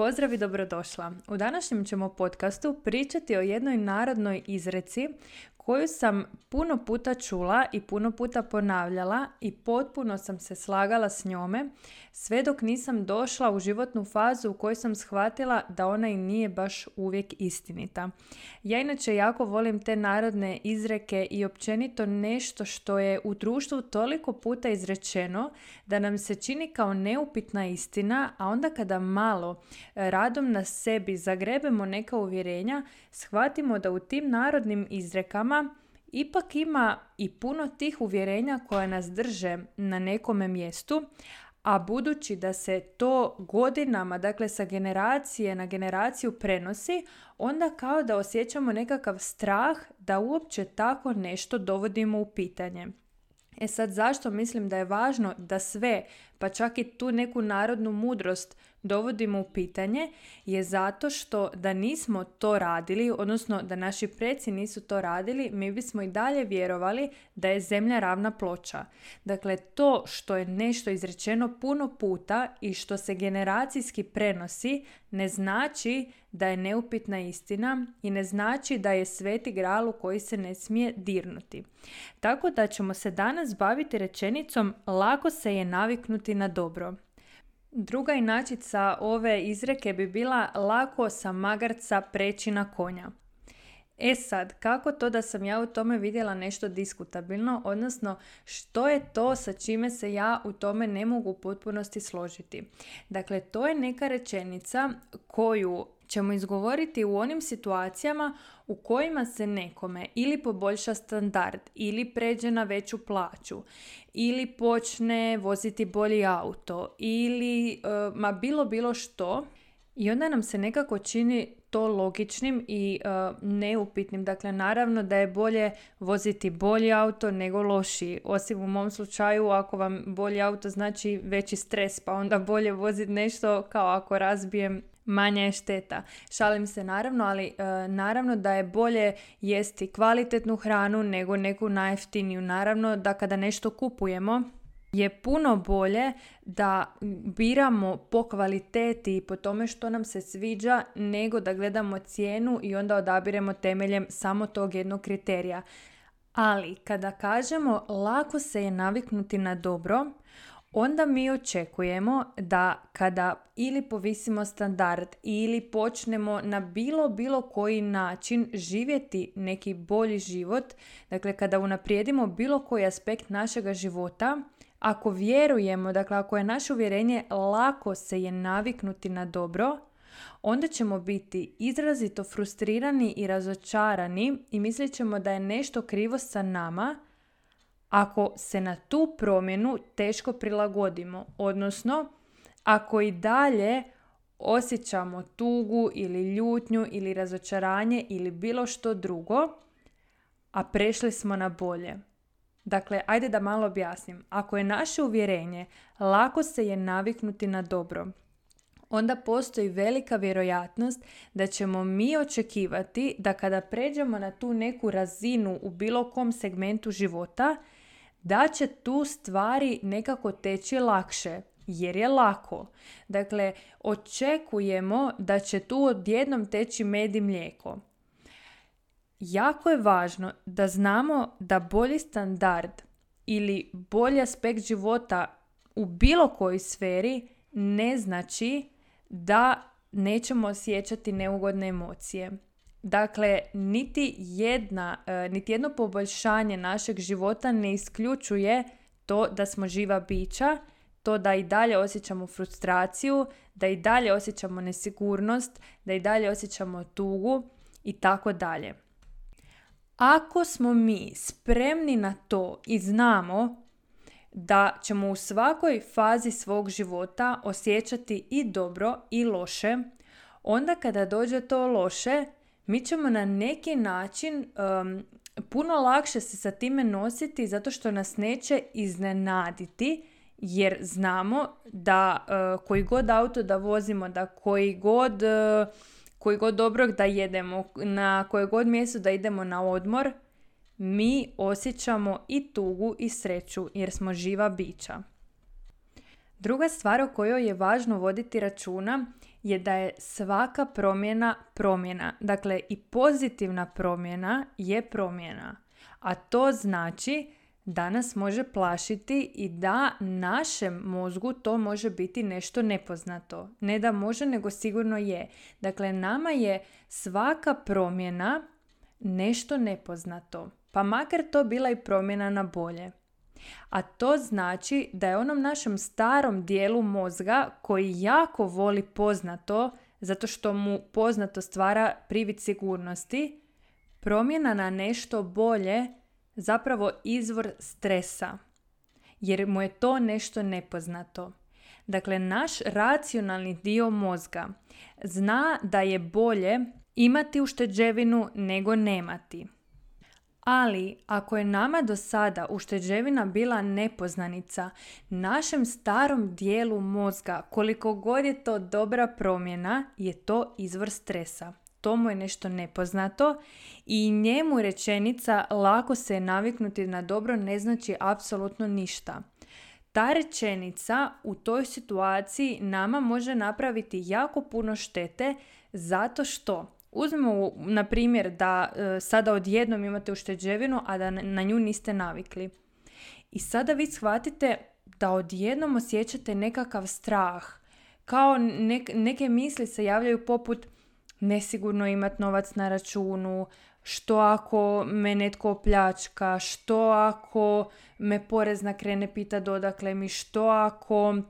Pozdrav i dobrodošla. U današnjem ćemo podcastu pričati o jednoj narodnoj izreci koju sam puno puta čula i puno puta ponavljala i potpuno sam se slagala s njome sve dok nisam došla u životnu fazu u kojoj sam shvatila da ona i nije baš uvijek istinita. Ja inače jako volim te narodne izreke i općenito nešto što je u društvu toliko puta izrečeno da nam se čini kao neupitna istina, a onda kada malo e, radom na sebi zagrebemo neka uvjerenja, shvatimo da u tim narodnim izrekama ipak ima i puno tih uvjerenja koja nas drže na nekome mjestu, a budući da se to godinama, dakle sa generacije na generaciju prenosi, onda kao da osjećamo nekakav strah da uopće tako nešto dovodimo u pitanje. E sad zašto mislim da je važno da sve, pa čak i tu neku narodnu mudrost dovodimo u pitanje je zato što da nismo to radili, odnosno da naši preci nisu to radili, mi bismo i dalje vjerovali da je zemlja ravna ploča. Dakle, to što je nešto izrečeno puno puta i što se generacijski prenosi ne znači da je neupitna istina i ne znači da je sveti gral u koji se ne smije dirnuti. Tako da ćemo se danas baviti rečenicom lako se je naviknuti na dobro. Druga inačica ove izreke bi bila lako sa magarca preći na konja. E sad, kako to da sam ja u tome vidjela nešto diskutabilno, odnosno što je to sa čime se ja u tome ne mogu u potpunosti složiti? Dakle, to je neka rečenica koju ćemo izgovoriti u onim situacijama u kojima se nekome ili poboljša standard ili pređe na veću plaću ili počne voziti bolji auto ili e, ma bilo bilo što i onda nam se nekako čini to logičnim i uh, neupitnim. Dakle, naravno da je bolje voziti bolji auto nego loši. Osim u mom slučaju, ako vam bolji auto znači veći stres, pa onda bolje voziti nešto kao ako razbijem manja je šteta. Šalim se naravno, ali e, naravno da je bolje jesti kvalitetnu hranu nego neku najjeftiniju. Naravno da kada nešto kupujemo je puno bolje da biramo po kvaliteti i po tome što nam se sviđa nego da gledamo cijenu i onda odabiremo temeljem samo tog jednog kriterija. Ali kada kažemo lako se je naviknuti na dobro, onda mi očekujemo da kada ili povisimo standard ili počnemo na bilo bilo koji način živjeti neki bolji život, dakle kada unaprijedimo bilo koji aspekt našega života, ako vjerujemo, dakle ako je naše uvjerenje lako se je naviknuti na dobro, onda ćemo biti izrazito frustrirani i razočarani i mislit ćemo da je nešto krivo sa nama ako se na tu promjenu teško prilagodimo, odnosno ako i dalje osjećamo tugu ili ljutnju ili razočaranje ili bilo što drugo, a prešli smo na bolje. Dakle, ajde da malo objasnim. Ako je naše uvjerenje lako se je naviknuti na dobro, onda postoji velika vjerojatnost da ćemo mi očekivati da kada pređemo na tu neku razinu u bilo kom segmentu života, da će tu stvari nekako teći lakše jer je lako. Dakle, očekujemo da će tu odjednom teći med i mlijeko. Jako je važno da znamo da bolji standard ili bolji aspekt života u bilo kojoj sferi ne znači da nećemo osjećati neugodne emocije. Dakle, niti, jedna, e, niti jedno poboljšanje našeg života ne isključuje to da smo živa bića, to da i dalje osjećamo frustraciju, da i dalje osjećamo nesigurnost, da i dalje osjećamo tugu i tako dalje. Ako smo mi spremni na to i znamo da ćemo u svakoj fazi svog života osjećati i dobro i loše, onda kada dođe to loše, mi ćemo na neki način um, puno lakše se sa time nositi zato što nas neće iznenaditi jer znamo da uh, koji god auto da vozimo, da koji god, uh, koji god dobrog da jedemo, na koje god mjesto da idemo na odmor, mi osjećamo i tugu i sreću jer smo živa bića. Druga stvar o kojoj je važno voditi računa je da je svaka promjena promjena. Dakle, i pozitivna promjena je promjena. A to znači da nas može plašiti i da našem mozgu to može biti nešto nepoznato. Ne da može, nego sigurno je. Dakle, nama je svaka promjena nešto nepoznato. Pa makar to bila i promjena na bolje. A to znači da je onom našem starom dijelu mozga koji jako voli poznato, zato što mu poznato stvara privid sigurnosti, promjena na nešto bolje zapravo izvor stresa. Jer mu je to nešto nepoznato. Dakle, naš racionalni dio mozga zna da je bolje imati ušteđevinu nego nemati. Ali ako je nama do sada ušteđevina bila nepoznanica, našem starom dijelu mozga, koliko god je to dobra promjena, je to izvor stresa. To mu je nešto nepoznato i njemu rečenica lako se naviknuti na dobro ne znači apsolutno ništa. Ta rečenica u toj situaciji nama može napraviti jako puno štete zato što Uzmemo na primjer da e, sada odjednom imate ušteđevinu, a da na nju niste navikli. I sada vi shvatite da odjednom osjećate nekakav strah. Kao neke misli se javljaju poput nesigurno imati novac na računu, što ako me netko opljačka, što ako me porezna krene pita dodakle mi, što ako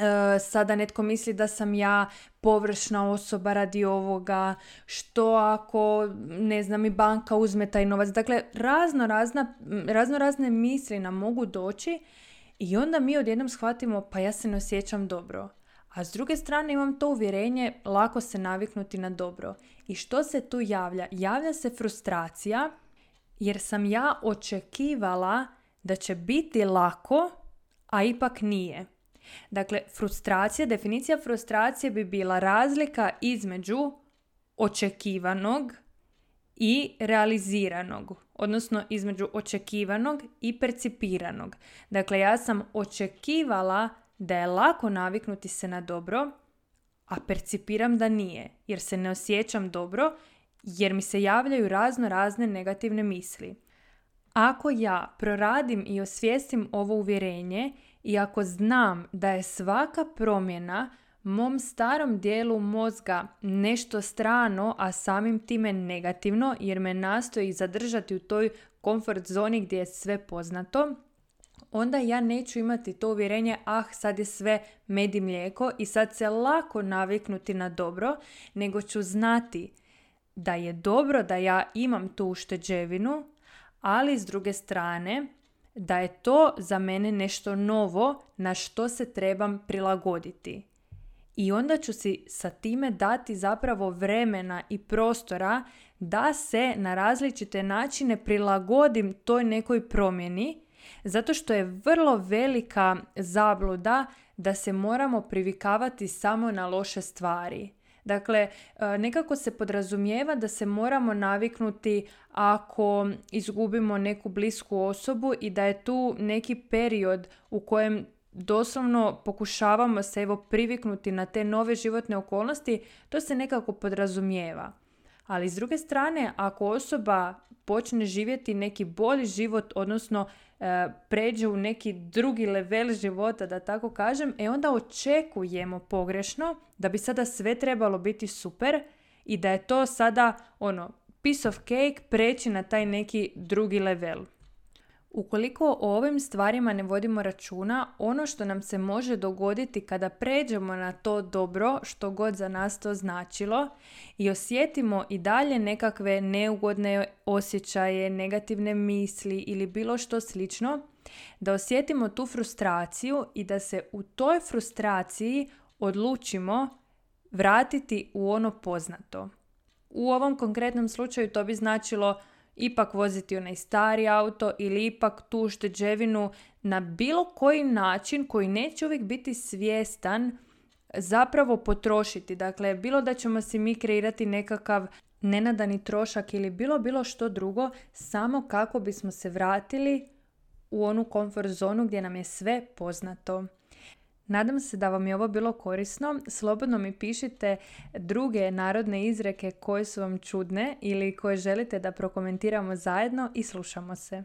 E, sada netko misli da sam ja površna osoba radi ovoga, što ako, ne znam, i banka uzme taj novac. Dakle, razno, razna, razno razne misli nam mogu doći i onda mi odjednom shvatimo pa ja se ne osjećam dobro. A s druge strane imam to uvjerenje lako se naviknuti na dobro. I što se tu javlja? Javlja se frustracija jer sam ja očekivala da će biti lako, a ipak nije. Dakle, frustracija, definicija frustracije bi bila razlika između očekivanog i realiziranog, odnosno između očekivanog i percipiranog. Dakle, ja sam očekivala da je lako naviknuti se na dobro, a percipiram da nije, jer se ne osjećam dobro, jer mi se javljaju razno razne negativne misli. Ako ja proradim i osvijestim ovo uvjerenje i ako znam da je svaka promjena mom starom dijelu mozga nešto strano, a samim time negativno jer me nastoji zadržati u toj komfort zoni gdje je sve poznato, onda ja neću imati to uvjerenje ah sad je sve med i mlijeko i sad se lako naviknuti na dobro, nego ću znati da je dobro da ja imam tu ušteđevinu, ali s druge strane da je to za mene nešto novo na što se trebam prilagoditi. I onda ću si sa time dati zapravo vremena i prostora da se na različite načine prilagodim toj nekoj promjeni, zato što je vrlo velika zabluda da se moramo privikavati samo na loše stvari. Dakle, e, nekako se podrazumijeva da se moramo naviknuti ako izgubimo neku blisku osobu i da je tu neki period u kojem doslovno pokušavamo se evo priviknuti na te nove životne okolnosti, to se nekako podrazumijeva. Ali s druge strane, ako osoba počne živjeti neki bolji život, odnosno e, pređe u neki drugi level života, da tako kažem, e onda očekujemo pogrešno da bi sada sve trebalo biti super i da je to sada ono piece of cake preći na taj neki drugi level. Ukoliko o ovim stvarima ne vodimo računa, ono što nam se može dogoditi kada pređemo na to dobro, što god za nas to značilo, i osjetimo i dalje nekakve neugodne osjećaje, negativne misli ili bilo što slično, da osjetimo tu frustraciju i da se u toj frustraciji odlučimo vratiti u ono poznato. U ovom konkretnom slučaju to bi značilo ipak voziti onaj stari auto ili ipak tu ušteđevinu na bilo koji način koji neće uvijek biti svjestan zapravo potrošiti. Dakle, bilo da ćemo si mi kreirati nekakav nenadani trošak ili bilo bilo što drugo samo kako bismo se vratili u onu komfort zonu gdje nam je sve poznato. Nadam se da vam je ovo bilo korisno. Slobodno mi pišite druge narodne izreke koje su vam čudne ili koje želite da prokomentiramo zajedno i slušamo se.